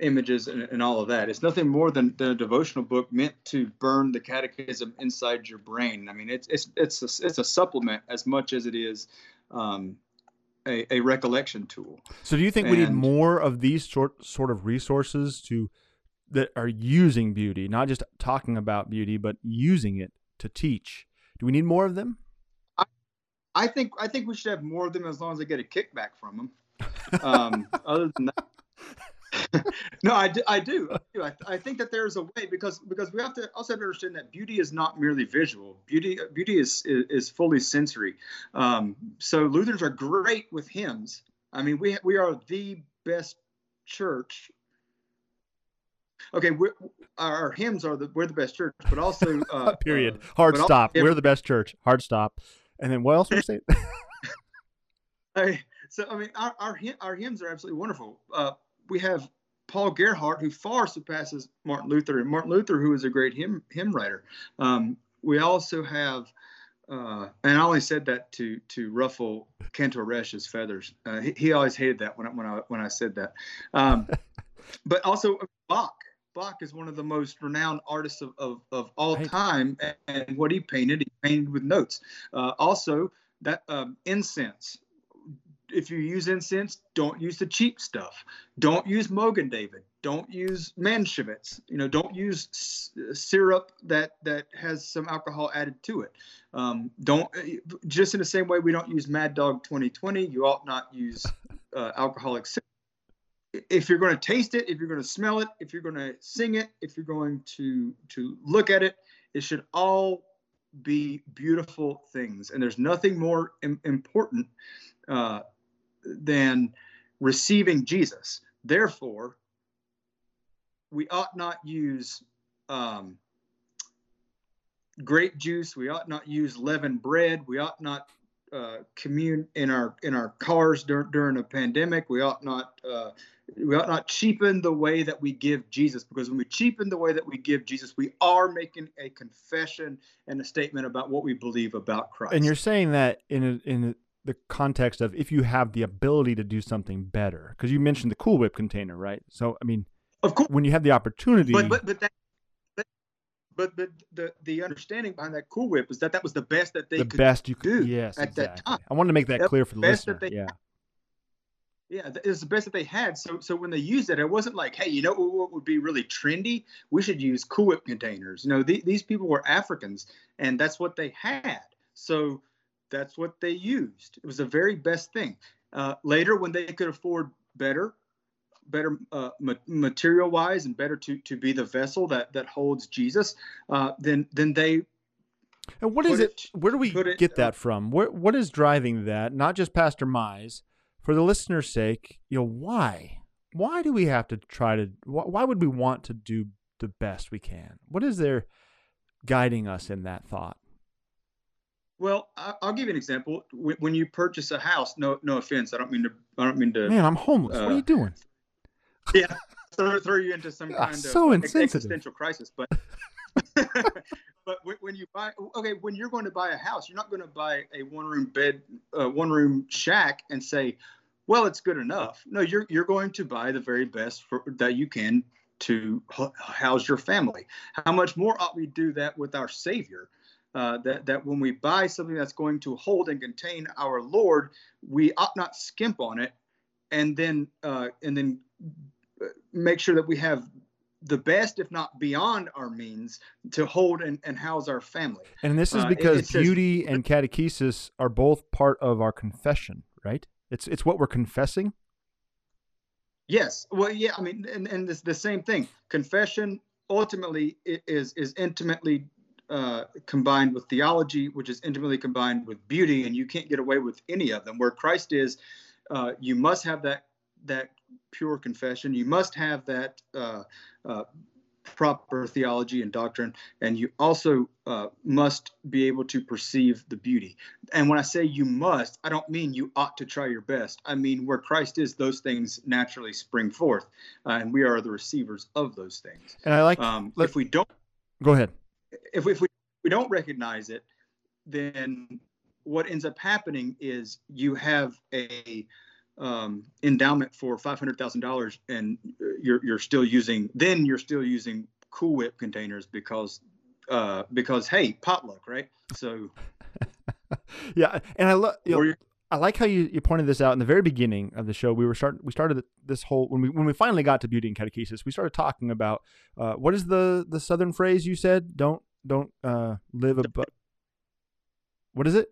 images and, and, all of that. It's nothing more than, than a devotional book meant to burn the catechism inside your brain. I mean, it's it's it's a, it's a supplement as much as it is um, a, a, recollection tool. So, do you think and, we need more of these sort sort of resources to that are using beauty, not just talking about beauty, but using it to teach? Do we need more of them? I, I think I think we should have more of them as long as they get a kickback from them. Um, [LAUGHS] other than that, [LAUGHS] no, I do. I do. I, do. I, I, think that there's a way because because we have to also have to understand that beauty is not merely visual. Beauty beauty is is, is fully sensory. Um, so Lutherans are great with hymns. I mean, we we are the best church. Okay, our hymns are the we're the best church, but also [LAUGHS] uh, period. Uh, Hard stop. Also, we're the best church. Hard stop. And then what else were you saying? [LAUGHS] [LAUGHS] I, so I mean, our, our our hymns are absolutely wonderful. Uh, we have Paul Gerhardt, who far surpasses Martin Luther, and Martin Luther, who is a great hymn hymn writer. Um, we also have, uh, and I only said that to to ruffle Cantor Resch's feathers. Uh, he, he, always hated that when I, when I when I said that. Um, but also Bach. Bach is one of the most renowned artists of, of, of all right. time, and, what he painted, he painted with notes. Uh, also, that um, incense if you use incense, don't use the cheap stuff. Don't use Mogen David. Don't use Manischewitz. You know, don't use s- syrup that that has some alcohol added to it. Um, don't just in the same way we don't use Mad Dog 2020. You ought not use uh, alcoholic syrup. If you're going to taste it, if you're going to smell it, if you're going to sing it, if you're going to to look at it, it should all be beautiful things. And there's nothing more Im- important uh, than receiving Jesus. Therefore, we ought not use um, grape juice. We ought not use leavened bread. We ought not uh, commune in our in our cars dur- during a pandemic. We ought not uh, we ought not cheapen the way that we give Jesus because when we cheapen the way that we give Jesus, we are making a confession and a statement about what we believe about Christ. And you're saying that in a, in the context of if you have the ability to do something better, because you mentioned the Cool Whip container, right? So I mean, of course, when you have the opportunity, but but but that. But, but the the understanding behind that Cool Whip is that that was the best that they the could best you could do yes, at exactly. that time. I wanted to make that That's clear for the listener. that they yeah. Yeah, th- it's the best that they had. So, so when they used it, it wasn't like, hey, you know what would be really trendy? We should use Cool Whip containers. You know, th- these people were Africans, and that's what they had. So that's what they used. It was the very best thing. Uh, later, when they could afford better, better uh, ma- material-wise, and better to to be the vessel that that holds Jesus, uh, then then they And what is it? it- Where do we it, get uh, that from? Where, what is driving that? Not just Pastor Mize, for the listener's sake. You know, why? Why do we have to try to? Why, why would we want to do the best we can? What is there guiding us in that thought? Well, I'll give you an example. When when you purchase a house, no, no offense, I don't mean to, I don't mean to, Man, I'm homeless. what are uh, you doing? [LAUGHS] yeah, throw, throw you into some Ah, kind of so insensitive. existential crisis. But, [LAUGHS] but when- when you buy, okay, when you're going to buy a house, you're not going to buy a one-room bed, uh, one-room shack, and say, well, it's good enough. No, you're you're going to buy the very best for, that you can to house your family. How much more ought we do that with our Savior? Uh, that that when we buy something that's going to hold and contain our Lord, we ought not skimp on it, and then uh, and then make sure that we have the best, if not beyond our means, to hold and, and house our family. And this is uh, it- because says- beauty and catechesis are both part of our confession, right? It's it's what we're confessing. Yes. Well, yeah. I mean, and, and this the same thing. Confession ultimately is is intimately uh, combined with theology, which is intimately combined with beauty, and you can't get away with any of them. Where Christ is, uh, you must have that that pure confession. You must have that uh, uh, proper theology and doctrine, and you also uh, must be able to perceive the beauty. And when I say you must, I don't mean you ought to try your best. I mean where Christ is, those things naturally spring forth, uh, and we are the receivers of those things. And I like. Um, let- if we don't, go ahead. if we, if we we don't recognize it, then what ends up happening is you have a um, endowment for five hundred thousand dollars, and you're you're still using. Then you're still using Cool Whip containers because uh, because hey, potluck, right? So [LAUGHS] yeah, and I love. or you're, I like how you, you pointed this out in the very beginning of the show. We were start we started this whole when we when we finally got to beauty and catechesis, we started talking about uh, what is the the southern phrase you said? Don't don't uh, live above. What is it?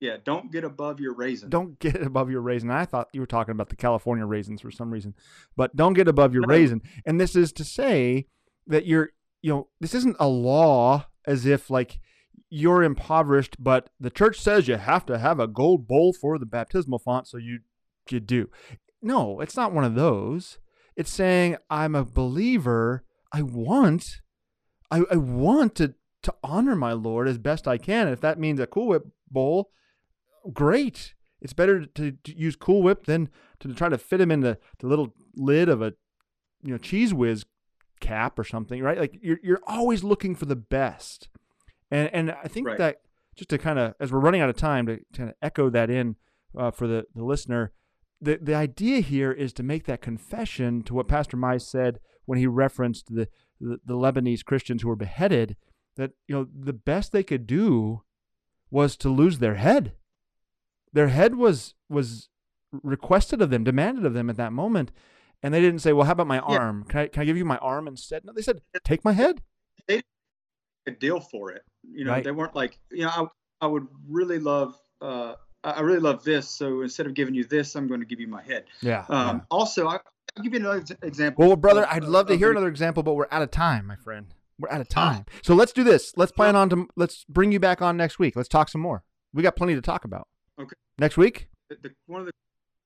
Yeah, don't get above your raisin. Don't get [LAUGHS] above your raisin. I thought you were talking about the California raisins for some reason, but don't get above your No. raisin. And this is to say that you're you know this isn't a law as if like you're impoverished, but the church says you have to have a gold bowl for the baptismal font, so you you do. No, it's not one of those. It's saying I'm a believer. I want, I, I want to to honor my Lord as best I can. And if that means a Cool Whip bowl, great. It's better to, to use Cool Whip than to try to fit him in the, the little lid of a you know Cheez Whiz cap or something, right? Like you're you're always looking for the best. And and I think Right. that just to kind of as we're running out of time to kind of echo that in uh, for the, the listener, the the idea here is to make that confession to what Pastor Mize said when he referenced the, the the Lebanese Christians who were beheaded that you know the best they could do was to lose their head. Their head was was requested of them, demanded of them at that moment, and they didn't say, "Well, how about my Yeah. arm? Can I can I give you my arm instead?" No, they said, "Take my head." a deal for it. You know, Right. they weren't like, you know, I, I would really love uh, I really love this. So instead of giving you this, I'm going to give you my head. Yeah. Um, yeah. Also, I, I'll give you another example. Well, brother, I'd love to hear the- another example, but we're out of time, my friend. We're out of time. So let's do this. Let's plan on to let's bring you back on next week. Let's talk some more. We got plenty to talk about. Okay. Next week? the, the, one of the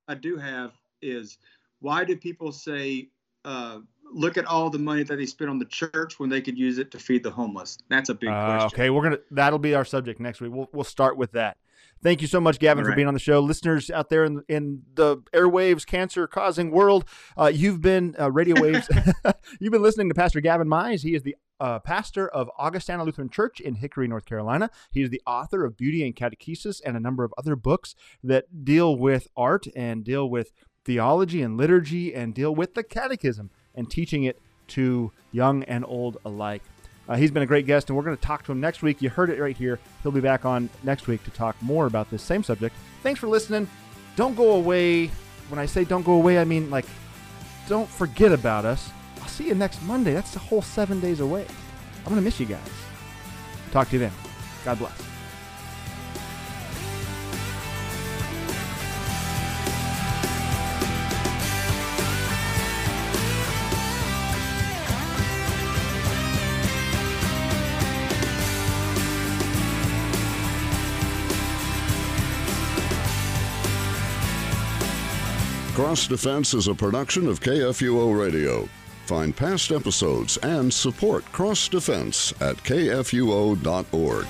I do have is why do people say uh, look at all the money that they spent on the church when they could use it to feed the homeless? That's a big Uh, question. okay, we're gonna that'll be our subject next week. We'll we'll start with that. Thank you so much, Gaven, All for being on the show. Listeners out there in in the airwaves, cancer causing world, uh, you've been uh, radio waves. [LAUGHS] you've been listening to Pastor Gaven Mize. He is the uh, pastor of Augustana Lutheran Church in Hickory, North Carolina. He is the author of Beauty and Catechesis and a number of other books that deal with art and deal with theology and liturgy and deal with the catechism and teaching it to young and old alike. Uh, he's been a great guest, and we're going to talk to him next week. You heard it right here. He'll be back on next week to talk more about this same subject. Thanks for listening. Don't go away. When I say don't go away, I mean like don't forget about us. See you next Monday. That's a whole seven days away. I'm going to miss you guys. Talk to you then. God bless. Cross Defense is a production of KFUO Radio. Find past episodes and support Cross Defense at kfuo.org.